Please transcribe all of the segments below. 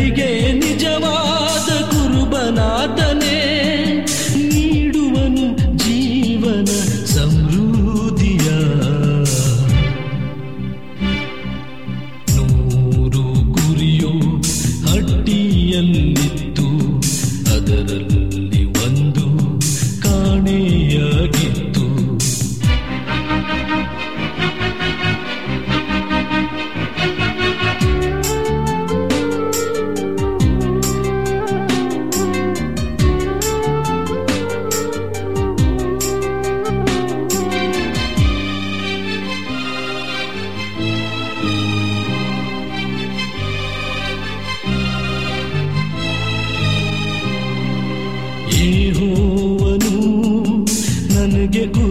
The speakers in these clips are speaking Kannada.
ಕುರಿಗಳಿಗೆ get good.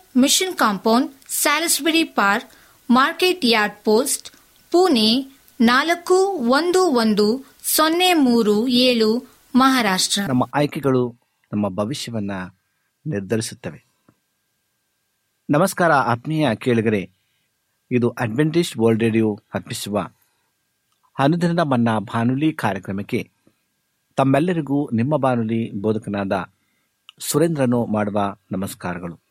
mission compound, Salisbury park, market yard post, Pune ನಾಲ್ಕು ಒಂದು ಒಂದು ಸೊನ್ನೆ ಮೂರು ಏಳು ಮಹಾರಾಷ್ಟ್ರ. ನಮ್ಮ ಆಯ್ಕೆಗಳು ನಮ್ಮ ಭವಿಷ್ಯವನ್ನ ನಿರ್ಧರಿಸುತ್ತವೆ. ನಮಸ್ಕಾರ ಆತ್ಮೀಯ ಕೇಳಿಗರೆ, ಇದು ಅಡ್ವೆಂಟೇಜ್ ವರ್ಲ್ಡ್ ರೇಡಿಯೋ ಅರ್ಪಿಸುವ ಅನುದಿನದ ಮನ್ನಾ ಬಾನುಲಿ ಕಾರ್ಯಕ್ರಮಕ್ಕೆ ತಮ್ಮೆಲ್ಲರಿಗೂ ನಿಮ್ಮ ಬಾನುಲಿ ಬೋಧಕನಾದ ಸುರೇಂದ್ರನು ಮಾಡುವ ನಮಸ್ಕಾರಗಳು.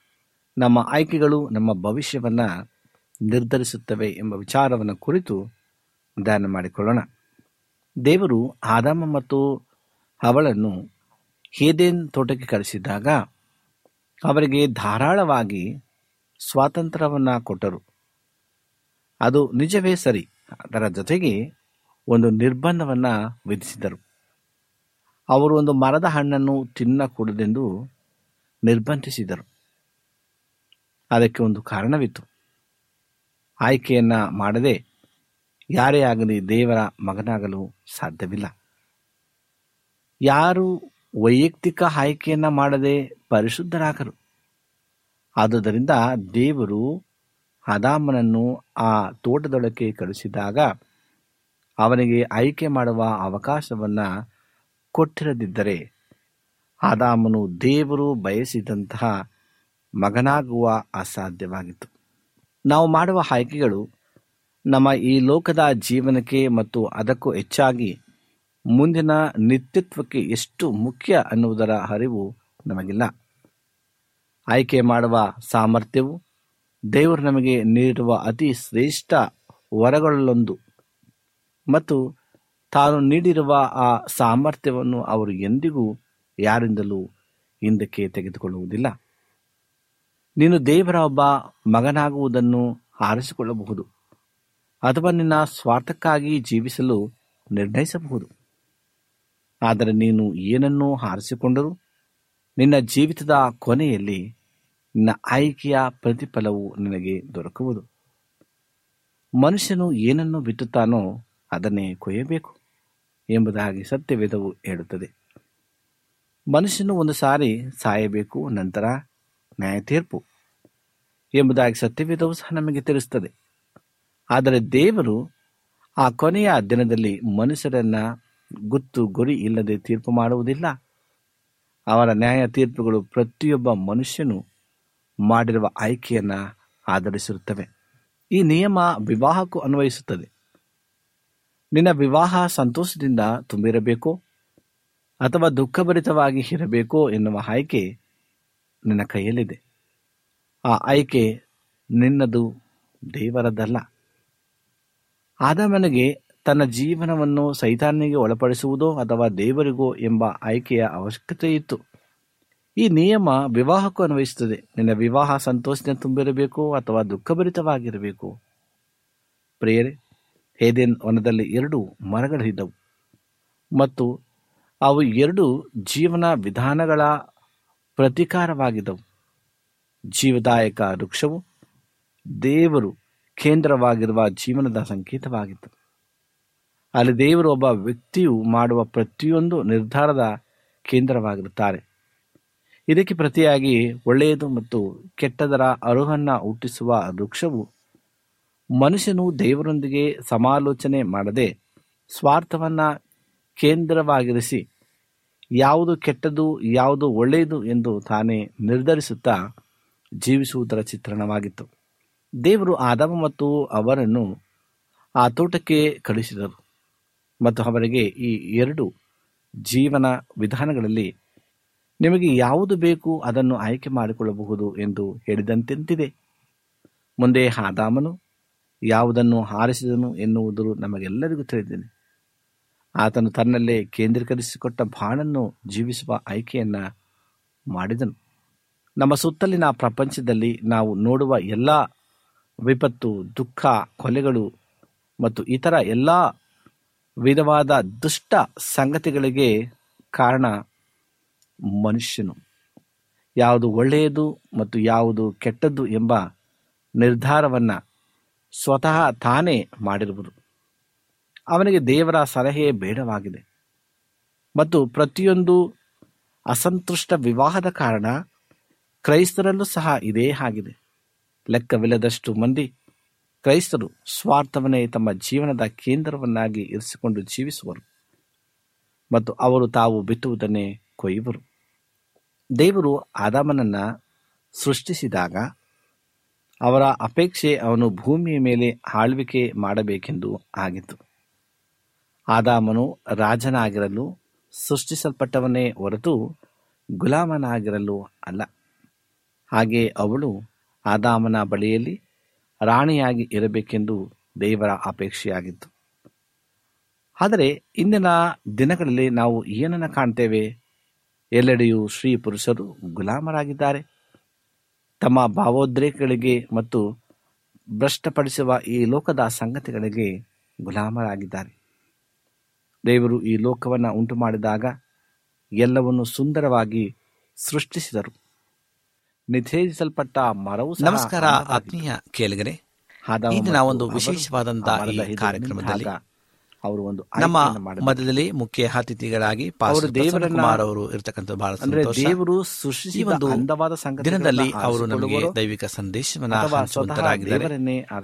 ನಮ್ಮ ಆಯ್ಕೆಗಳು ನಮ್ಮ ಭವಿಷ್ಯವನ್ನು ನಿರ್ಧರಿಸುತ್ತವೆ ಎಂಬ ವಿಚಾರವನ್ನು ಕುರಿತು ಧ್ಯಾನ ಮಾಡಿಕೊಳ್ಳೋಣ. ದೇವರು ಆದಾಮ ಮತ್ತು ಅವಳನ್ನು ಹೇದೇನ್ ತೋಟಕ್ಕೆ ಕರೆಸಿದಾಗ ಅವರಿಗೆ ಧಾರಾಳವಾಗಿ ಸ್ವಾತಂತ್ರ್ಯವನ್ನು ಕೊಟ್ಟರು. ಅದು ನಿಜವೇ ಸರಿ. ಅದರ ಜೊತೆಗೆ ಒಂದು ನಿರ್ಬಂಧವನ್ನು ವಿಧಿಸಿದರು. ಅವರು ಒಂದು ಮರದ ಹಣ್ಣನ್ನು ತಿನ್ನಕೂಡದೆಂದು ನಿರ್ಬಂಧಿಸಿದರು. ಅದಕ್ಕೆ ಒಂದು ಕಾರಣವಿತ್ತು. ಆಯ್ಕೆಯನ್ನು ಮಾಡದೆ ಯಾರೇ ಆಗಲಿ ದೇವರ ಮಗನಾಗಲು ಸಾಧ್ಯವಿಲ್ಲ. ಯಾರು ವೈಯಕ್ತಿಕ ಆಯ್ಕೆಯನ್ನು ಮಾಡದೆ ಪರಿಶುದ್ಧರಾಗರು. ಆದುದರಿಂದ ದೇವರು ಅದಾಮನನ್ನು ಆ ತೋಟದೊಳಕ್ಕೆ ಕಳಿಸಿದಾಗ ಅವನಿಗೆ ಆಯ್ಕೆ ಮಾಡುವ ಅವಕಾಶವನ್ನ ಕೊಟ್ಟಿರದಿದ್ದರೆ ಆದಾಮನು ದೇವರು ಬಯಸಿದಂತಹ ಮಗನಾಗುವ ಅಸಾಧ್ಯವಾಗಿತ್ತು. ನಾವು ಮಾಡುವ ಆಯ್ಕೆಗಳು ನಮ್ಮ ಈ ಲೋಕದ ಜೀವನಕ್ಕೆ ಮತ್ತು ಅದಕ್ಕೂ ಹೆಚ್ಚಾಗಿ ಮುಂದಿನ ನಿತ್ಯತ್ವಕ್ಕೆ ಎಷ್ಟು ಮುಖ್ಯ ಅನ್ನುವುದರ ಅರಿವು ನಮಗಿಲ್ಲ. ಆಯ್ಕೆ ಮಾಡುವ ಸಾಮರ್ಥ್ಯವು ದೇವರು ನಮಗೆ ನೀಡುವ ಅತಿ ಶ್ರೇಷ್ಠ ವರಗಳಲ್ಲೊಂದು ಮತ್ತು ತಾನು ನೀಡಿರುವ ಆ ಸಾಮರ್ಥ್ಯವನ್ನು ಅವರು ಎಂದಿಗೂ ಯಾರಿಂದಲೂ ಹಿಂದಕ್ಕೆ ತೆಗೆದುಕೊಳ್ಳುವುದಿಲ್ಲ. ನೀನು ದೇವರ ಒಬ್ಬ ಮಗನಾಗುವುದನ್ನು ಆರಿಸಿಕೊಳ್ಳಬಹುದು. ಅಥವಾ ನಿನ್ನ ಸ್ವಾರ್ಥಕ್ಕಾಗಿ ಜೀವಿಸಲು ನಿರ್ಣಯಿಸಬಹುದು. ಆದರೆ ನೀನು ಏನನ್ನು ಆರಿಸಿಕೊಂಡರೂ? ನಿನ್ನ ಜೀವಿತದ ಕೊನೆಯಲ್ಲಿ ನಿನ್ನ ಆಯ್ಕೆಯ ಪ್ರತಿಫಲವು ನಿನಗೆ ದೊರಕುವುದು. ಮನುಷ್ಯನು ಏನನ್ನು ಬಿತ್ತುತ್ತಾನೋ ಅದನ್ನೇ ಕೊಯ್ಯಬೇಕು ಎಂಬುದಾಗಿ ಸತ್ಯವೇದವು ಹೇಳುತ್ತದೆ. ಮನುಷ್ಯನು ಒಂದು ಸಾರಿ ಸಾಯಬೇಕು ನಂತರ ನ್ಯಾಯ ತೀರ್ಪು ಎಂಬುದಾಗಿ ಸತ್ಯವೇದವು ಸಹ ನಮಗೆ ತಿಳಿಸುತ್ತದೆ. ಆದರೆ ದೇವರು ಆ ಕೊನೆಯ ದಿನದಲ್ಲಿ ಮನುಷ್ಯರನ್ನ ಗುತ್ತು ಗುರಿ ಇಲ್ಲದೆ ತೀರ್ಪು ಮಾಡುವುದಿಲ್ಲ. ಅವರ ನ್ಯಾಯ ತೀರ್ಪುಗಳು ಪ್ರತಿಯೊಬ್ಬ ಮನುಷ್ಯನು ಮಾಡಿರುವ ಆಯ್ಕೆಯನ್ನ ಆಧರಿಸಿರುತ್ತವೆ. ಈ ನಿಯಮ ವಿವಾಹಕ್ಕೂ ಅನ್ವಯಿಸುತ್ತದೆ. ನಿನ್ನ ವಿವಾಹ ಸಂತೋಷದಿಂದ ತುಂಬಿರಬೇಕೋ ಅಥವಾ ದುಃಖಭರಿತವಾಗಿ ಇರಬೇಕೋ ಎನ್ನುವ ಆಯ್ಕೆ ನಿನ್ನ ಕೈಯಲ್ಲಿದೆ. ಆ ಆಯ್ಕೆ ನಿನ್ನದು, ದೇವರದಲ್ಲ. ಆದಮನಿಗೆ ತನ್ನ ಜೀವನವನ್ನು ಸೈತಾನಿಗೆ ಒಳಪಡಿಸುವುದೋ ಅಥವಾ ದೇವರಿಗೋ ಎಂಬ ಆಯ್ಕೆಯ ಅವಶ್ಯಕತೆ ಇತ್ತು. ಈ ನಿಯಮ ವಿವಾಹಕ್ಕೂ ಅನ್ವಯಿಸುತ್ತದೆ. ನಿನ್ನ ವಿವಾಹ ಸಂತೋಷದಿಂದ ತುಂಬಿರಬೇಕು ಅಥವಾ ದುಃಖಭರಿತವಾಗಿರಬೇಕು? ಪ್ರಿಯರೇ, ಹೇದೇನ್ ವನದಲ್ಲಿ ಎರಡು ಮರಗಳಿದ್ದವು ಮತ್ತು ಅವು ಎರಡು ಜೀವನ ವಿಧಾನಗಳ ಪ್ರತಿಕಾರವಾಗಿದ್ದವು ಜೀವದಾಯಕ ವೃಕ್ಷವು ದೇವರು ಕೇಂದ್ರವಾಗಿರುವ ಜೀವನದ ಸಂಕೇತವಾಗಿತ್ತು. ಅಲ್ಲಿ ದೇವರು ಒಬ್ಬ ವ್ಯಕ್ತಿಯು ಮಾಡುವ ಪ್ರತಿಯೊಂದು ನಿರ್ಧಾರದ ಕೇಂದ್ರವಾಗಿರುತ್ತಾರೆ. ಇದಕ್ಕೆ ಪ್ರತಿಯಾಗಿ ಒಳ್ಳೆಯದು ಮತ್ತು ಕೆಟ್ಟದರ ಅರುಹನ್ನ ಹುಟ್ಟಿಸುವ ವೃಕ್ಷವು ಮನುಷ್ಯನು ದೇವರೊಂದಿಗೆ ಸಮಾಲೋಚನೆ ಮಾಡದೆ ಸ್ವಾರ್ಥವನ್ನು ಕೇಂದ್ರವಾಗಿರಿಸಿ ಯಾವುದು ಕೆಟ್ಟದು, ಯಾವುದು ಒಳ್ಳೆಯದು ಎಂದು ತಾನೇ ನಿರ್ಧರಿಸುತ್ತಾ ಜೀವಿಸುವುದರ ಚಿತ್ರಣವಾಗಿತ್ತು. ದೇವರು ಆದಮ ಮತ್ತು ಅವರನ್ನು ಆ ತೋಟಕ್ಕೆ ಕಳುಹಿಸಿದರು ಮತ್ತು ಅವರಿಗೆ ಈ ಎರಡು ಜೀವನ ವಿಧಾನಗಳಲ್ಲಿ ನಿಮಗೆ ಯಾವುದು ಬೇಕು ಅದನ್ನು ಆಯ್ಕೆ ಮಾಡಿಕೊಳ್ಳಬಹುದು ಎಂದು ಹೇಳಿದಂತೆಂತಿದೆ. ಮುಂದೆ ಆದಾಮನು ಯಾವುದನ್ನು ಹಾರಿಸಿದನು ಎನ್ನುವುದು ನಮಗೆಲ್ಲರಿಗೂ ತಿಳಿದಿದೆ ಆತನು ತನ್ನಲ್ಲೇ ಕೇಂದ್ರೀಕರಿಸಿಕೊಟ್ಟ ಬಾಣನ್ನು ಜೀವಿಸುವ ಆಯ್ಕೆಯನ್ನ ಮಾಡಿದನು. ನಮ್ಮ ಸುತ್ತಲಿನ ಪ್ರಪಂಚದಲ್ಲಿ ನಾವು ನೋಡುವ ಎಲ್ಲ ವಿಪತ್ತು, ದುಃಖ, ಕೊಲೆಗಳು ಮತ್ತು ಇತರ ಎಲ್ಲ ವಿಧವಾದ ದುಷ್ಟ ಸಂಗತಿಗಳಿಗೆ ಕಾರಣ ಮನುಷ್ಯನು. ಯಾವುದು ಒಳ್ಳೆಯದು ಮತ್ತು ಯಾವುದು ಕೆಟ್ಟದ್ದು ಎಂಬ ನಿರ್ಧಾರವನ್ನು ಸ್ವತಃ ತಾನೇ ಮಾಡಿರುವುದು. ಅವನಿಗೆ ದೇವರ ಸಲಹೆ ಬೇಡವಾಗಿದೆ. ಮತ್ತು ಪ್ರತಿಯೊಂದು ಅಸಂತುಷ್ಟ ವಿವಾಹದ ಕಾರಣ ಕ್ರೈಸ್ತರಲ್ಲೂ ಸಹ ಇದೇ ಆಗಿದೆ. ಲೆಕ್ಕವಿಲ್ಲದಷ್ಟು ಮಂದಿ ಕ್ರೈಸ್ತರು ಸ್ವಾರ್ಥವನ್ನೇ ತಮ್ಮ ಜೀವನದ ಕೇಂದ್ರವನ್ನಾಗಿ ಇರಿಸಿಕೊಂಡು ಜೀವಿಸುವರು. ಮತ್ತು ಅವರು ತಾವು ಬಿತ್ತುವುದನ್ನೇ ಕೊಯ್ಯುವರು. ದೇವರು ಆದಾಮನನ್ನ ಸೃಷ್ಟಿಸಿದಾಗ ಅವರ ಅಪೇಕ್ಷೆ ಅವನು ಭೂಮಿಯ ಮೇಲೆ ಆಳ್ವಿಕೆ ಮಾಡಬೇಕೆಂದು ಆಗಿತ್ತು. ಆದಾಮನು ರಾಜನಾಗಿರಲು ಸೃಷ್ಟಿಸಲ್ಪಟ್ಟವನೇ ಹೊರತು ಗುಲಾಮನಾಗಿರಲು ಅಲ್ಲ. ಹಾಗೆ ಅವಳು ಆದಾಮನ ಬಳಿಯಲ್ಲಿ ರಾಣಿಯಾಗಿ ಇರಬೇಕೆಂದು ದೇವರ ಅಪೇಕ್ಷೆಯಾಗಿತ್ತು. ಆದರೆ ಇಂದಿನ ದಿನಗಳಲ್ಲಿ ನಾವು ಏನನ್ನು ಕಾಣ್ತೇವೆ? ಎಲ್ಲೆಡೆಯೂ ಶ್ರೀ ಪುರುಷರು ಗುಲಾಮರಾಗಿದ್ದಾರೆ. ತಮ್ಮ ಭಾವೋದ್ರೇಕಗಳಿಗೆ ಮತ್ತು ಭ್ರಷ್ಟಪಡಿಸುವ ಈ ಲೋಕದ ಸಂಗತಿಗಳಿಗೆ ಗುಲಾಮರಾಗಿದ್ದಾರೆ. ದೇವರು ಈ ಲೋಕವನ್ನು ಉಂಟು ಮಾಡಿದಾಗ ಎಲ್ಲವನ್ನು ಸುಂದರವಾಗಿ ಸೃಷ್ಟಿಸಿದರು. ನಿಷೇಧಿಸಲ್ಪಟ್ಟ ಮರವು ನಮಸ್ಕಾರ ಆತ್ಮೀಯ ಕೇಳಿಗರೆ ಆದಾಮ ನಾವೊಂದು ಒಂದು ವಿಶೇಷವಾದಂತಹ ಕಾರ್ಯಕ್ರಮದಲ್ಲಿ ಅವರು ಒಂದು ನಮ್ಮ. ಮಧ್ಯದಲ್ಲಿ ಮುಖ್ಯ ಅತಿಥಿಗಳಾಗಿ ಕುಮಾರ್ ಅವರು ಇರತಕ್ಕಂಥ ಬಹಳ ಅಂದ್ರೆ ದೇವರು ಸೃಷ್ಟಿಸಿ ಒಂದು ಅಂದವಾದ ದಿನದಲ್ಲಿ ಅವರು ನಮಗೆ ದೈವಿಕ ಸಂದೇಶವನ್ನು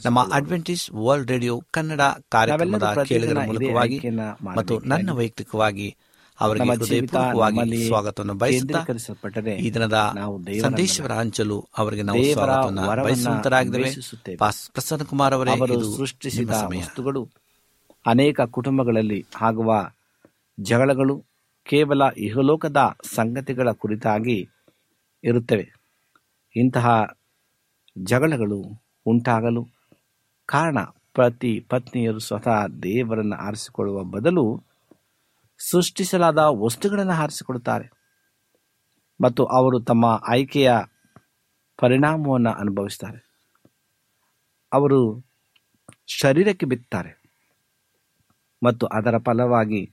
ನಮ್ಮ ಅಡ್ವೆಂಟೇಜ್ ವರ್ಲ್ಡ್ ರೇಡಿಯೋ ಕನ್ನಡ ಕಾರ್ಯಕ್ರಮದ ಕೇಳಿಗರ ಮೂಲಕವಾಗಿ ಮತ್ತು ನನ್ನ ವೈಯಕ್ತಿಕವಾಗಿ ಅವರಿಗೆ ಹೃದಯಪೂರ್ವಕವಾಗಿ ಸ್ವಾಗತವನ್ನು ಬಯಸುತ್ತಾ ಈ ದಿನದ ಸಂದೇಶವರ ಹಂಚಲು ಅವರಿಗೆ ನಾವು ಸ್ವಾಗತವನ್ನು ಬಯಸುವಂತರಾಗಿದ್ದೇವೆ. ಪ್ರಸನ್ನ ಕುಮಾರ್ ಅವರೇ ಇದು ಸೃಷ್ಟಿಸಿದ ಸಮಯ. ವಸ್ತುಗಳು. ಅನೇಕ ಕುಟುಂಬಗಳಲ್ಲಿ ಆಗುವ ಜಗಳಗಳು ಕೇವಲ ಇಹಲೋಕದ ಸಂಗತಿಗಳ ಕುರಿತಾಗಿ ಇರುತ್ತವೆ. ಇಂತಹ ಜಗಳಗಳು ಉಂಟಾಗಲು ಕಾರಣ ಪ್ರತಿ ಪತ್ನಿಯರು ಸ್ವತಃ ದೇವರನ್ನು ಆರಿಸಿಕೊಳ್ಳುವ ಬದಲು ಸೃಷ್ಟಿಸಲಾದ ವಸ್ತುಗಳನ್ನು ಆರಿಸಿಕೊಡುತ್ತಾರೆ. ಮತ್ತು ಅವರು ತಮ್ಮ ಆಯ್ಕೆಯ ಪರಿಣಾಮವನ್ನು ಅನುಭವಿಸ್ತಾರೆ. ಅವರು ಶರೀರಕ್ಕೆ ಬಿತ್ತಾರೆ. ಮತ್ತು ಅದರ ಫಲವಾಗಿ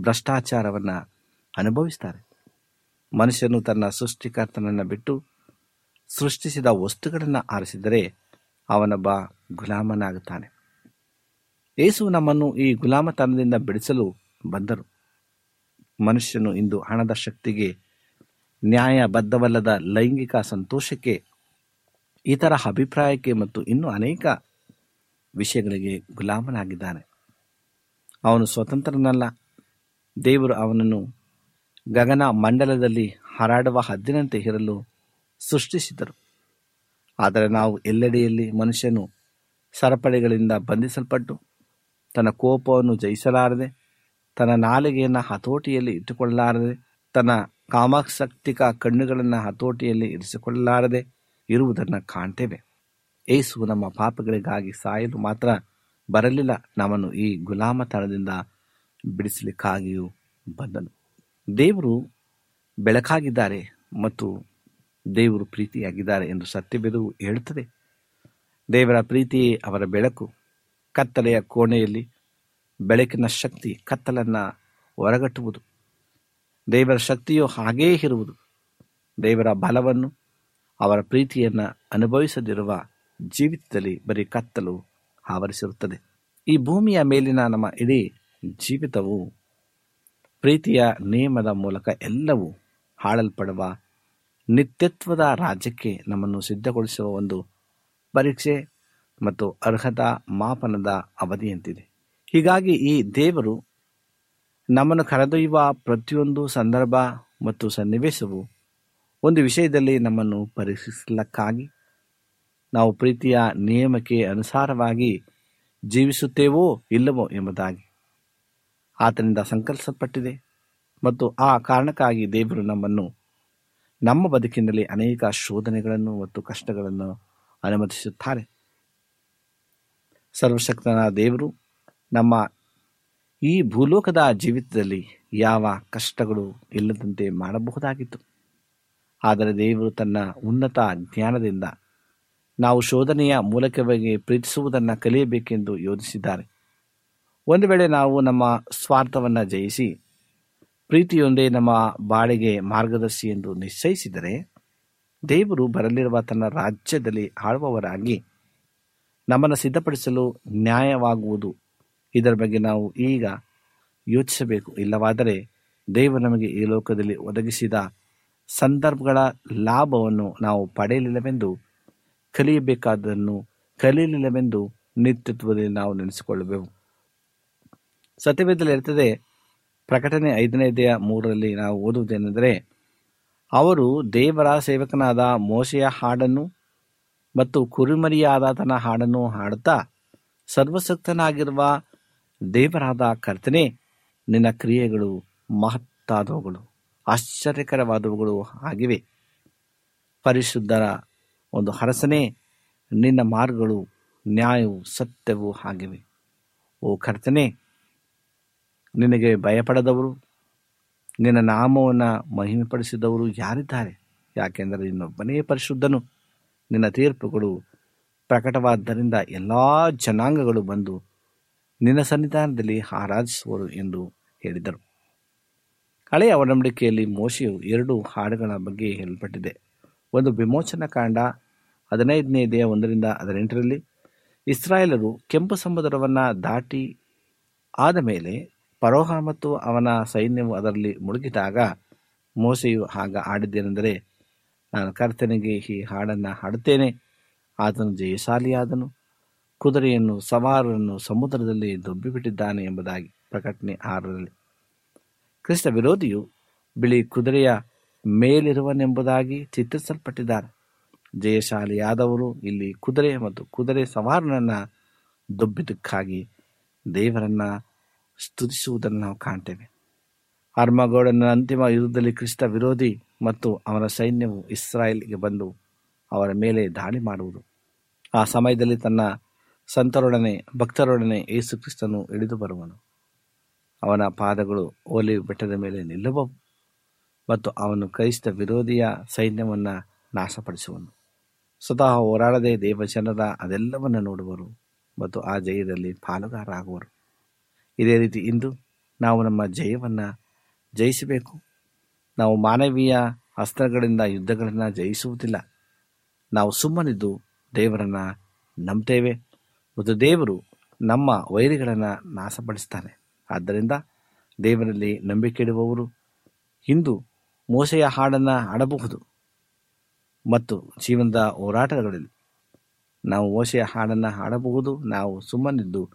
ಭ್ರಷ್ಟಾಚಾರವನ್ನು ಅನುಭವಿಸ್ತಾರೆ. ಮನುಷ್ಯನು ತನ್ನ ಸೃಷ್ಟಿಕರ್ತನನ್ನು ಬಿಟ್ಟು ಸೃಷ್ಟಿಸಿದ ವಸ್ತುಗಳನ್ನು ಆರಿಸಿದರೆ ಅವನೊಬ್ಬ ಗುಲಾಮನಾಗುತ್ತಾನೆ. ಯೇಸು ನಮ್ಮನ್ನು ಈ ಗುಲಾಮತನದಿಂದ ಬಿಡಿಸಲು ಬಂದರು. ಮನುಷ್ಯನು ಇಂದು ಹಣದ ಶಕ್ತಿಗೆ, ನ್ಯಾಯಬದ್ಧವಲ್ಲದ ಲೈಂಗಿಕ ಸಂತೋಷಕ್ಕೆ, ಇತರ ಅಭಿಪ್ರಾಯಕ್ಕೆ ಮತ್ತು ಇನ್ನೂ ಅನೇಕ ವಿಷಯಗಳಿಗೆ ಗುಲಾಮನಾಗಿದ್ದಾನೆ. ಅವನು ಸ್ವತಂತ್ರನಲ್ಲ. ದೇವರು ಅವನನ್ನು ಗಗನ ಮಂಡಲದಲ್ಲಿ ಹಾರಾಡುವ ಹದ್ದಿನಂತೆ ಇರಲು ಸೃಷ್ಟಿಸಿದರು. ಆದರೆ ನಾವು ಎಲ್ಲೆಡೆಯಲ್ಲಿ ಮನುಷ್ಯನು ಸರಪಳಿಗಳಿಂದ ಬಂಧಿಸಲ್ಪಟ್ಟು ತನ್ನ ಕೋಪವನ್ನು ಜಯಿಸಲಾರದೆ, ತನ್ನ ನಾಲಿಗೆಯನ್ನು ಹತೋಟಿಯಲ್ಲಿ ಇಟ್ಟುಕೊಳ್ಳಲಾರದೆ, ತನ್ನ ಕಾಮಾಸಕ್ತಿಕ ಕಣ್ಣುಗಳನ್ನು ಹತೋಟಿಯಲ್ಲಿ ಇರಿಸಿಕೊಳ್ಳಲಾರದೆ ಇರುವುದನ್ನು ಕಾಣ್ತೇವೆ. ಏಸು ನಮ್ಮ ಪಾಪಗಳಿಗಾಗಿ ಸಾಯಲು ಮಾತ್ರ ಬರಲಿಲ್ಲ. ನಮ್ಮನ್ನು ಈ ಗುಲಾಮತನದಿಂದ ಬಿಡಿಸಲಿಕ್ಕಾಗಿಯೂ ಬಂದನು. ದೇವರು ಬೆಳಕಾಗಿದ್ದಾರೆ ಮತ್ತು ದೇವರು ಪ್ರೀತಿಯಾಗಿದ್ದಾರೆ ಎಂದು ಸತ್ಯವೇದವು ಹೇಳುತ್ತದೆ. ದೇವರ ಪ್ರೀತಿಯೇ ಅವರ ಬೆಳಕು ಕತ್ತಲೆಯ ಕೋಣೆಯಲ್ಲಿ ಬೆಳಕಿನ ಶಕ್ತಿ ಕತ್ತಲನ್ನು ಹೊರಗಟ್ಟುವುದು. ದೇವರ ಶಕ್ತಿಯು ಹಾಗೇ ಇರುವುದು. ದೇವರ ಬಲವನ್ನು ಅವರ ಪ್ರೀತಿಯನ್ನು ಅನುಭವಿಸದಿರುವ ಜೀವಿತದಲ್ಲಿ ಬರೀ ಕತ್ತಲು ಆವರಿಸಿರುತ್ತದೆ. ಈ ಭೂಮಿಯ ಮೇಲಿನ ನಮ್ಮ ಇಡೀ ಜೀವಿತವು ಪ್ರೀತಿಯ ನಿಯಮದ ಮೂಲಕ ಎಲ್ಲವೂ ಹಾಳಲ್ಪಡುವ ನಿತ್ಯತ್ವದ ರಾಜ್ಯಕ್ಕೆ ನಮ್ಮನ್ನು ಸಿದ್ಧಗೊಳಿಸುವ ಒಂದು ಪರೀಕ್ಷೆ ಮತ್ತು ಅರ್ಹತಾ ಮಾಪನದ ಅವಧಿಯಂತಿದೆ. ಹೀಗಾಗಿ ಈ ದೇವರು ನಮ್ಮನ್ನು ಕರೆದೊಯ್ಯುವ ಪ್ರತಿಯೊಂದು ಸಂದರ್ಭ ಮತ್ತು ಸನ್ನಿವೇಶವು ಒಂದು ವಿಷಯದಲ್ಲಿ ನಮ್ಮನ್ನು ಪರೀಕ್ಷಿಸಲಕ್ಕಾಗಿ ನಾವು ಪ್ರೀತಿಯ ನಿಯಮಕ್ಕೆ ಅನುಸಾರವಾಗಿ ಜೀವಿಸುತ್ತೇವೋ ಇಲ್ಲವೋ ಎಂಬುದಾಗಿ. ಆತನಿಂದ ಸಂಕಲ್ಪಿಸಲ್ಪಟ್ಟಿದೆ ಮತ್ತು ಆ ಕಾರಣಕ್ಕಾಗಿ ದೇವರು ನಮ್ಮನ್ನು ನಮ್ಮ ಬದುಕಿನಲ್ಲಿ ಅನೇಕ ಶೋಧನೆಗಳನ್ನು ಮತ್ತು ಕಷ್ಟಗಳನ್ನು ಅನುಮತಿಸುತ್ತಾರೆ. ಸರ್ವಶಕ್ತನ ದೇವರು ನಮ್ಮ ಈ ಭೂಲೋಕದ ಜೀವಿತದಲ್ಲಿ ಯಾವ ಕಷ್ಟಗಳು ಇಲ್ಲದಂತೆ ಮಾಡಬಹುದಾಗಿತ್ತು. ಆದರೆ ದೇವರು ತನ್ನ ಉನ್ನತ ಜ್ಞಾನದಿಂದ ನಾವು ಶೋಧನೆಯ ಮೂಲಕವಾಗಿ ಪ್ರೀತಿಸುವುದನ್ನು ಕಲಿಯಬೇಕೆಂದು ಯೋಚಿಸಿದ್ದಾರೆ. ಒಂದು ವೇಳೆ ನಾವು ನಮ್ಮ ಸ್ವಾರ್ಥವನ್ನು ಜಯಿಸಿ, ಪ್ರೀತಿಯೊಂದೇ ನಮ್ಮ ಬಾಳಿಗೆ ಮಾರ್ಗದರ್ಶಿ ಎಂದು ನಿಶ್ಚಯಿಸಿದರೆ, ದೇವರು ಬರಲಿರುವ ತನ್ನ ರಾಜ್ಯದಲ್ಲಿ ಆಳುವವರಾಗಿ ನಮ್ಮನ್ನು ಸಿದ್ಧಪಡಿಸಲು ನ್ಯಾಯವಾಗುವುದು. ಇದರ ಬಗ್ಗೆ ನಾವು ಈಗ ಯೋಚಿಸಬೇಕು. ಇಲ್ಲವಾದರೆ ದೇವರು ನಮಗೆ ಈ ಲೋಕದಲ್ಲಿ ಒದಗಿಸಿದ ಸಂದರ್ಭಗಳ ಲಾಭವನ್ನು ನಾವು ಪಡೆಯಲಿಲ್ಲವೆಂದು ಕಲಿಯಬೇಕಾದನ್ನು ಕಲಿಯಲಿಲ್ಲವೆಂದು ನಿತ್ಯತ್ವದಲ್ಲಿ ನಾವು ನೆನೆಸಿಕೊಳ್ಳಬೇಕು ಸತ್ಯವೇದದಲ್ಲಿ ಇರ್ತದೆ ಪ್ರಕಟಣೆ ಐದನೇ ದೇಹ ಮೂರರಲ್ಲಿ ನಾವು ಓದುವುದೇನೆಂದರೆ, ಅವರು ದೇವರ ಸೇವಕನಾದ ಮೋಶೆಯ ಹಾಡನ್ನು ಮತ್ತು ಕುರಿಮರಿಯಾದ ಹಾಡನ್ನು ಹಾಡುತ್ತಾ, ಸರ್ವಸಕ್ತನಾಗಿರುವ ದೇವರಾದ ಕರ್ತನೆ, ನಿನ್ನ ಕ್ರಿಯೆಗಳು ಮಹತ್ತಾದವುಗಳು, ಆಶ್ಚರ್ಯಕರವಾದವುಗಳು ಆಗಿವೆ. ಪರಿಶುದ್ಧರ ಒಂದು ಹರಸನೆ, ನಿನ್ನ ಮಾರ್ಗಗಳು ನ್ಯಾಯವು ಸತ್ಯವು ಆಗಿವೆ. ಓ ಕರ್ತನೆ, ನಿನಗೆ ಭಯಪಡದವರು, ನಿನ್ನ ನಾಮವನ್ನು ಮಹಿಮೆಪಡಿಸಿದವರು ಯಾರಿದ್ದಾರೆ? ಯಾಕೆಂದರೆ ನಿನ್ನೊಬ್ಬನೇ ಪರಿಶುದ್ಧನು. ನಿನ್ನ ತೀರ್ಪುಗಳು ಪ್ರಕಟವಾದ್ದರಿಂದ ಎಲ್ಲ ಜನಾಂಗಗಳು ಬಂದು ನಿನ್ನ ಸನ್ನಿಧಾನದಲ್ಲಿ ಆರಾಧಿಸುವರು ಎಂದು ಹೇಳಿದರು. ಹಳೆಯ ಒಡಂಬಡಿಕೆಯಲ್ಲಿ ಮೋಶೆಯು ಎರಡು ಹಾಡುಗಳ ಬಗ್ಗೆ ಹೇಳಲ್ಪಟ್ಟಿದೆ. ಒಂದು ವಿಮೋಚನಾ ಕಾಂಡ ಹದಿನೈದನೇ ದೇಹ ಒಂದರಿಂದ ಹದಿನೆಂಟರಲ್ಲಿ ಇಸ್ರಾಯೇಲರು ಕೆಂಪು ಸಮುದ್ರವನ್ನು ದಾಟಿ ಆದ ಮೇಲೆ ಪರೋಹ ಮತ್ತು ಅವನ ಸೈನ್ಯವು ಅದರಲ್ಲಿ ಮುಳುಗಿದಾಗ ಮೋಸೆಯು ಆಗ ಆಡಿದ್ದೇನೆಂದರೆ ನಾನು ಕರ್ತನಿಗೆ ಈ ಹಾಡನ್ನು ಹಾಡುತ್ತೇನೆ. ಆತನು ಜಯಶಾಲಿಯಾದನು. ಕುದುರೆಯನ್ನು, ಸವಾರರನ್ನು ಸಮುದ್ರದಲ್ಲಿ ದೊಬ್ಬಿಬಿಟ್ಟಿದ್ದಾನೆ ಎಂಬುದಾಗಿ ಪ್ರಕಟಣೆ ಆರರಲ್ಲಿ. ಕ್ರಿಸ್ತ ವಿರೋಧಿಯು ಬಿಳಿ ಕುದುರೆಯ ಮೇಲಿರುವನೆಂಬುದಾಗಿ ಚಿತ್ರಿಸಲ್ಪಟ್ಟಿದ್ದಾರೆ. ಜಯಶಾಲಿಯಾದವರು ಇಲ್ಲಿ ಕುದುರೆ ಮತ್ತು ಕುದುರೆ ಸವಾರನನ್ನು ದೊಬ್ಬಿದಕ್ಕಾಗಿ ದೇವರನ್ನ ಸ್ತುತಿಸುವುದನ್ನು ನಾವು ಕಾಣ್ತೇವೆ. ಹರ್ಮಗೌಡನ ಅಂತಿಮ ಯುದ್ಧದಲ್ಲಿ ಕ್ರಿಸ್ತ ವಿರೋಧಿ ಮತ್ತು ಅವನ ಸೈನ್ಯವು ಇಸ್ರಾಯೇಲ್ಗೆ ಬಂದು ಅವರ ಮೇಲೆ ದಾಳಿ ಮಾಡುವುದು. ಆ ಸಮಯದಲ್ಲಿ ತನ್ನ ಸಂತರೊಡನೆ, ಭಕ್ತರೊಡನೆ ಯೇಸು ಕ್ರಿಸ್ತನು ಇಳಿದು ಬರುವನು. ಅವನ ಪಾದಗಳು ಓಲಿ ಬೆಟ್ಟದ ಮೇಲೆ ನಿಲ್ಲುವವು ಮತ್ತು ಅವನು ಕ್ರೈಸ್ತ ವಿರೋಧಿಯ ಸೈನ್ಯವನ್ನು ನಾಶಪಡಿಸುವನು. ಸ್ವತಃ ಹೋರಾಡದೆ ದೇವಜನರ ಅದೆಲ್ಲವನ್ನು ನೋಡುವರು ಮತ್ತು ಆ ಜಯದಲ್ಲಿ ಪಾಲುಗಾರರಾಗುವರು ಇದೇ ರೀತಿ ಇಂದು ನಾವು ನಮ್ಮ ಜಯವನ್ನು ಜಯಿಸಬೇಕು. ನಾವು ಮಾನವೀಯ ಅಸ್ತ್ರಗಳಿಂದ ಯುದ್ಧಗಳನ್ನು ಜಯಿಸುವುದಿಲ್ಲ. ನಾವು ಸುಮ್ಮನಿದ್ದು ದೇವರನ್ನು ನಂಬ್ತೇವೆ ಮತ್ತು ದೇವರು ನಮ್ಮ ವೈರಿಗಳನ್ನು ನಾಶಪಡಿಸ್ತಾನೆ. ಆದ್ದರಿಂದ ದೇವರಲ್ಲಿ ನಂಬಿಕೆ ಇಡುವವರು. ಇಂದು ಮೋಸೆಯ ಹಾಡನ್ನು ಹಾಡಬಹುದು. ಮತ್ತು ಜೀವನದ ಹೋರಾಟಗಳಲ್ಲಿ ನಾವು ಓಶೆಯ ಹಾಡನ್ನು ಹಾಡಬಹುದು, ನಾವು ಸುಮ್ಮನಿದ್ದು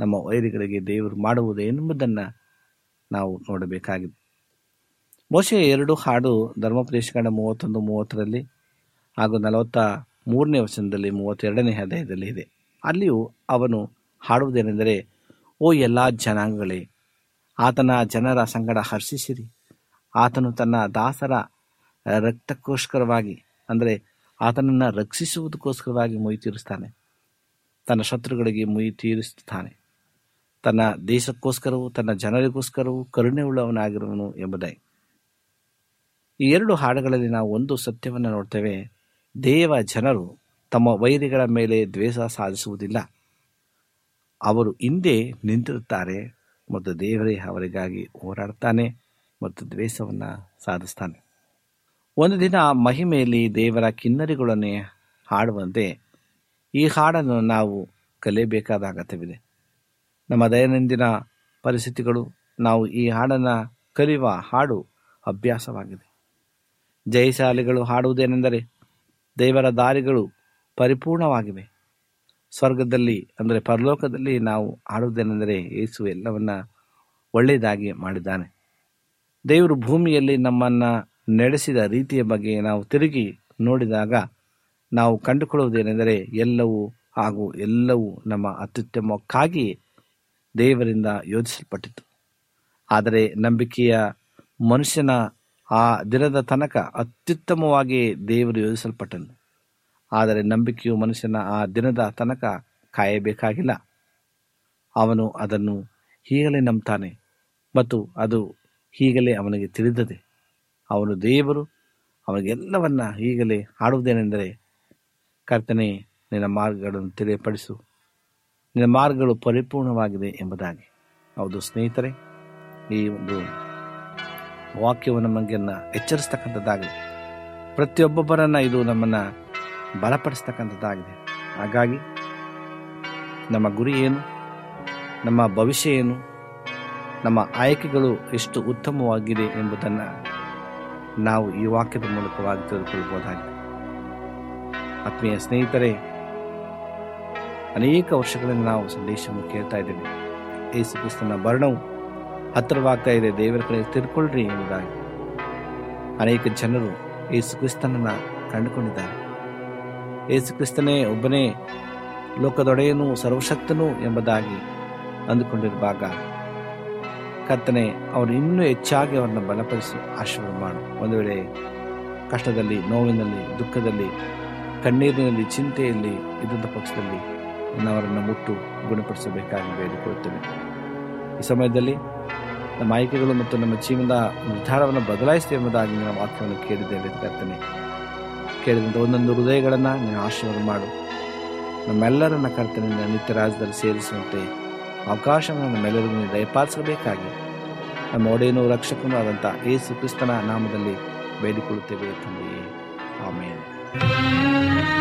ನಮ್ಮ ವೈರಿಗಳಿಗೆ ದೇವರು ಮಾಡುವುದು ಎನ್ನುವುದನ್ನು ನಾವು ನೋಡಬೇಕಾಗಿದೆ. ಮೋಶೆಯ ಎರಡು ಹಾಡು ಧರ್ಮೋಪದೇಶಕಾಂಡ ಮೂವತ್ತೊಂದು, ಮೂವತ್ತರಲ್ಲಿ ಹಾಗೂ ನಲವತ್ತ ಮೂರನೇ ವಚನದಲ್ಲಿ, ಮೂವತ್ತೆರಡನೇ ಅಧ್ಯಾಯದಲ್ಲಿ ಇದೆ. ಅಲ್ಲಿಯೂ ಅವನು ಹಾಡುವುದೇನೆಂದರೆ, ಓ ಎಲ್ಲ ಜನಾಂಗಗಳೇ, ಆತನ ಜನರ ಸಂಗಡ ಹರ್ಷಿಸಿರಿ. ಆತನು ತನ್ನ ದಾಸರ ರಕ್ತಕ್ಕೋಸ್ಕರವಾಗಿ ಅಂದರೆ ಆತನನ್ನು ರಕ್ಷಿಸುವುದಕ್ಕೋಸ್ಕರವಾಗಿ ಮುಯಿ ತೀರಿಸ್ತಾನೆ. ತನ್ನ ಶತ್ರುಗಳಿಗೆ ಮುಯಿ ತೀರಿಸುತ್ತಾನೆ ತನ್ನ ದೇಶಕ್ಕೋಸ್ಕರವೂ, ತನ್ನ ಜನರಿಗೋಸ್ಕರವೂ ಕರುಣೆ ಉಳ್ಳವನಾಗಿರುವನು ಎಂಬುದಾಗಿ. ಈ ಎರಡು ಹಾಡುಗಳಲ್ಲಿ ನಾವು ಒಂದು ಸತ್ಯವನ್ನು ನೋಡ್ತೇವೆ. ದೇವ ಜನರು ತಮ್ಮ ವೈರಿಗಳ ಮೇಲೆ ದ್ವೇಷ ಸಾಧಿಸುವುದಿಲ್ಲ. ಅವರು ಹಿಂದೆ ನಿಂತಿರುತ್ತಾರೆ ಮತ್ತು ದೇವರೇ ಅವರಿಗಾಗಿ ಹೋರಾಡ್ತಾನೆ ಮತ್ತು ದ್ವೇಷವನ್ನು ಸಾಧಿಸ್ತಾನೆ. ಒಂದು ದಿನ ಮಹಿಮೆಯಲ್ಲಿ ದೇವರ ಕಿನ್ನರಿಗಳನ್ನೇ ಹಾಡುವಂತೆ ಈ ಹಾಡನ್ನು ನಾವು ಕಲಿಯಬೇಕಾದ ಅಗತ್ಯವಿದೆ. ನಮ್ಮ ದೈನಂದಿನ ಪರಿಸ್ಥಿತಿಗಳು, ನಾವು ಈ ಹಾಡನ್ನು ಕಲಿಯುವ ಹಾಡು ಅಭ್ಯಾಸವಾಗಿದೆ. ಜಯಶಾಲಿಗಳು ಹಾಡುವುದೇನೆಂದರೆ ದೇವರ ದಾರಿಗಳು ಪರಿಪೂರ್ಣವಾಗಿವೆ. ಸ್ವರ್ಗದಲ್ಲಿ ಅಂದರೆ ಪರಲೋಕದಲ್ಲಿ ನಾವು ಹಾಡುವುದೇನೆಂದರೆ ಯೇಸು ಎಲ್ಲವನ್ನ ಒಳ್ಳೆಯದಾಗಿ ಮಾಡಿದ್ದಾನೆ. ದೇವರು ಭೂಮಿಯಲ್ಲಿ ನಮ್ಮನ್ನು ನಡೆಸಿದ ರೀತಿಯ ಬಗ್ಗೆ ನಾವು ತಿರುಗಿ ನೋಡಿದಾಗ ನಾವು ಕಂಡುಕೊಳ್ಳುವುದೇನೆಂದರೆ ಎಲ್ಲವೂ ಹಾಗೂ ಎಲ್ಲವೂ ನಮ್ಮ ಅತ್ಯುತ್ತಮಕ್ಕಾಗಿ ದೇವರಿಂದ ಯೋಜಿಸಲ್ಪಟ್ಟಿತು. ಆದರೆ ನಂಬಿಕೆಯ ಮನುಷ್ಯನ ಆ ದಿನದ ತನಕ ಅತ್ಯುತ್ತಮವಾಗಿ ದೇವರು ಯೋಜಿಸಲ್ಪಟ್ಟನು. ಆದರೆ ನಂಬಿಕೆಯು ಮನುಷ್ಯನ ಆ ದಿನದ ತನಕ ಕಾಯಬೇಕಾಗಿಲ್ಲ. ಅವನು ಅದನ್ನು ಹೀಗಲೇ ನಂಬ್ತಾನೆ ಮತ್ತು ಅದು ಹೀಗಲೇ ಅವನಿಗೆ ತಿಳಿದದೆ. ಅವನು ದೇವರು ಅವನಿಗೆಲ್ಲವನ್ನ ಈಗಲೇ ಹಾಡುವುದೇನೆಂದರೆ, ಕರ್ತನೆ, ನಿನ್ನ ಮಾರ್ಗಗಳನ್ನು ತಿಳಿಯಪಡಿಸು. ನಿನ್ನ ಮಾರ್ಗಗಳು ಪರಿಪೂರ್ಣವಾಗಿದೆ ಎಂಬುದಾಗಿ. ಹೌದು ಸ್ನೇಹಿತರೆ, ಈ ಒಂದು ವಾಕ್ಯವು ನಮಗೆನ್ನ ಎಚ್ಚರಿಸ್ತಕ್ಕಂಥದ್ದಾಗಿದೆ. ಪ್ರತಿಯೊಬ್ಬೊಬ್ಬರನ್ನು ಇದು ನಮ್ಮನ್ನು ಬಲಪಡಿಸ್ತಕ್ಕಂಥದ್ದಾಗಿದೆ. ಹಾಗಾಗಿ, ನಮ್ಮ ಗುರಿ ಏನು, ನಮ್ಮ ಭವಿಷ್ಯ ಏನು, ನಮ್ಮ ಆಯ್ಕೆಗಳು ಎಷ್ಟು ಉತ್ತಮವಾಗಿದೆ ಎಂಬುದನ್ನು ನಾವು ಈ ವಾಕ್ಯದ ಮೂಲಕವಾಗಿ ತಿಳಿದುಕೊಳ್ಳಬಹುದಾಗಿದೆ. ಆತ್ಮೀಯ ಸ್ನೇಹಿತರೆ, ಅನೇಕ ವರ್ಷಗಳಿಂದ ನಾವು ಸಂದೇಶವನ್ನು ಕೇಳ್ತಾ ಇದ್ದೇವೆ. ಯೇಸು ಕ್ರಿಸ್ತನ ವರ್ಣವು ಹತ್ತಿರವಾಗ್ತಾ ಇದೆ. ದೇವರ ಕಡೆ ತಿರ್ಕೊಳ್ರಿ ಎಂಬುದಾಗಿ. ಅನೇಕ ಜನರು ಯೇಸು ಕ್ರಿಸ್ತನನ್ನ ಕಂಡುಕೊಂಡಿದ್ದಾರೆ. ಯೇಸು ಕ್ರಿಸ್ತನೇ ಒಬ್ಬನೇ ಲೋಕದೊಡೆಯನು, ಸರ್ವಶಕ್ತನು ಎಂಬುದಾಗಿ ಅಂದುಕೊಂಡಿರುವಾಗ ಕರ್ತನೆ, ಅವರು ಇನ್ನೂ ಹೆಚ್ಚಾಗಿ ಅವರನ್ನು ಬಲಪಡಿಸಿ ಆಶೀರ್ವಾದ ಮಾಡು. ಒಂದು ವೇಳೆ ಕಷ್ಟದಲ್ಲಿ, ನೋವಿನಲ್ಲಿ, ದುಃಖದಲ್ಲಿ, ಕಣ್ಣೀರಿನಲ್ಲಿ, ಚಿಂತೆಯಲ್ಲಿ ಇದ್ದಂಥ ಪಕ್ಷದಲ್ಲಿ ಅವರನ್ನು ಮುಟ್ಟು ಗುಣಪಡಿಸಬೇಕಾಗಿ ಬೇಡಿಕೊಳ್ಳುತ್ತೇನೆ. ಈ ಸಮಯದಲ್ಲಿ ನಮ್ಮ ಆಯ್ಕೆಗಳು ಮತ್ತು ನಮ್ಮ ಜೀವನದ ನಿರ್ಧಾರವನ್ನು ಬದಲಾಯಿಸಿದೆ ಎಂಬುದಾಗಿ ನಿನ್ನ ವಾಕ್ಯವನ್ನು ಕೇಳಿದ್ದೇವೆ ಕರ್ತನೆ. ಕೇಳಿದಂಥ ಒಂದೊಂದು ಹೃದಯಗಳನ್ನು ನೀನು ಆಶೀರ್ವಾದ ಮಾಡು. ನಮ್ಮೆಲ್ಲರನ್ನ ಕರ್ತನೆ ನಿತ್ಯ ರಾಜ್ಯದಲ್ಲಿ ಸೇರಿಸುವಂತೆ ಅವಕಾಶವನ್ನು ನಮ್ಮೆಲ್ಲರಿಗೂ ದಯಪಾಲಿಸಬೇಕಾಗಿ. ನಮ್ಮ ಒಡೆಯನು ರಕ್ಷಕನೂ ಆದಂಥ ಏಸು ಕ್ರಿಸ್ತನ ನಾಮದಲ್ಲಿ ಬೇಡಿಕೊಳ್ಳುತ್ತೇವೆ ತಂದೆಯೇ. ಆಮೇಲೆ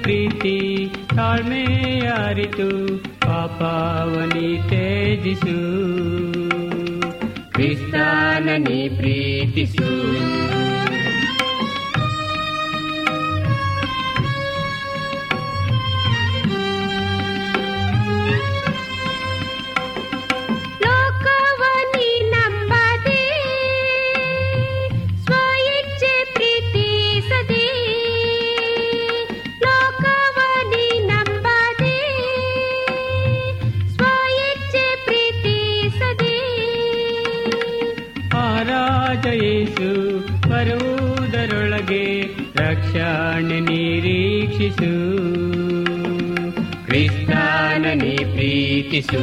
ಪ್ರೀತಿ ತಾಳ್ಮೆ ಅರಿತು ಪಾಪವನಿ ತೇಜಿಸು ಕ್ರಿಸ್ತನನಿ ಪ್ರೀತಿಸು ಆರಾಜ ಯೇಸು ಬರುವುದರೊಳಗೆ ರಕ್ಷಣೆ ನಿರೀಕ್ಷಿಸು ಕ್ರಿಸ್ತನನಿ ಪ್ರೀತಿಸು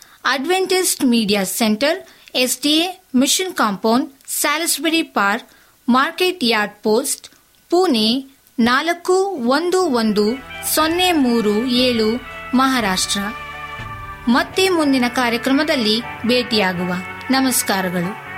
Adventist Media Centre SDA Mission Compound Salisbury Park Market Yard post Pune ನಾಲ್ಕು ಒಂದು ಒಂದು ಸೊನ್ನೆ ಮೂರು ಏಳು, ಮಹಾರಾಷ್ಟ್ರ. ಮತ್ತೆ ಮುಂದಿನ ಕಾರ್ಯಕ್ರಮದಲ್ಲಿ ಭೇಟಿಯಾಗುವ. ನಮಸ್ಕಾರಗಳು.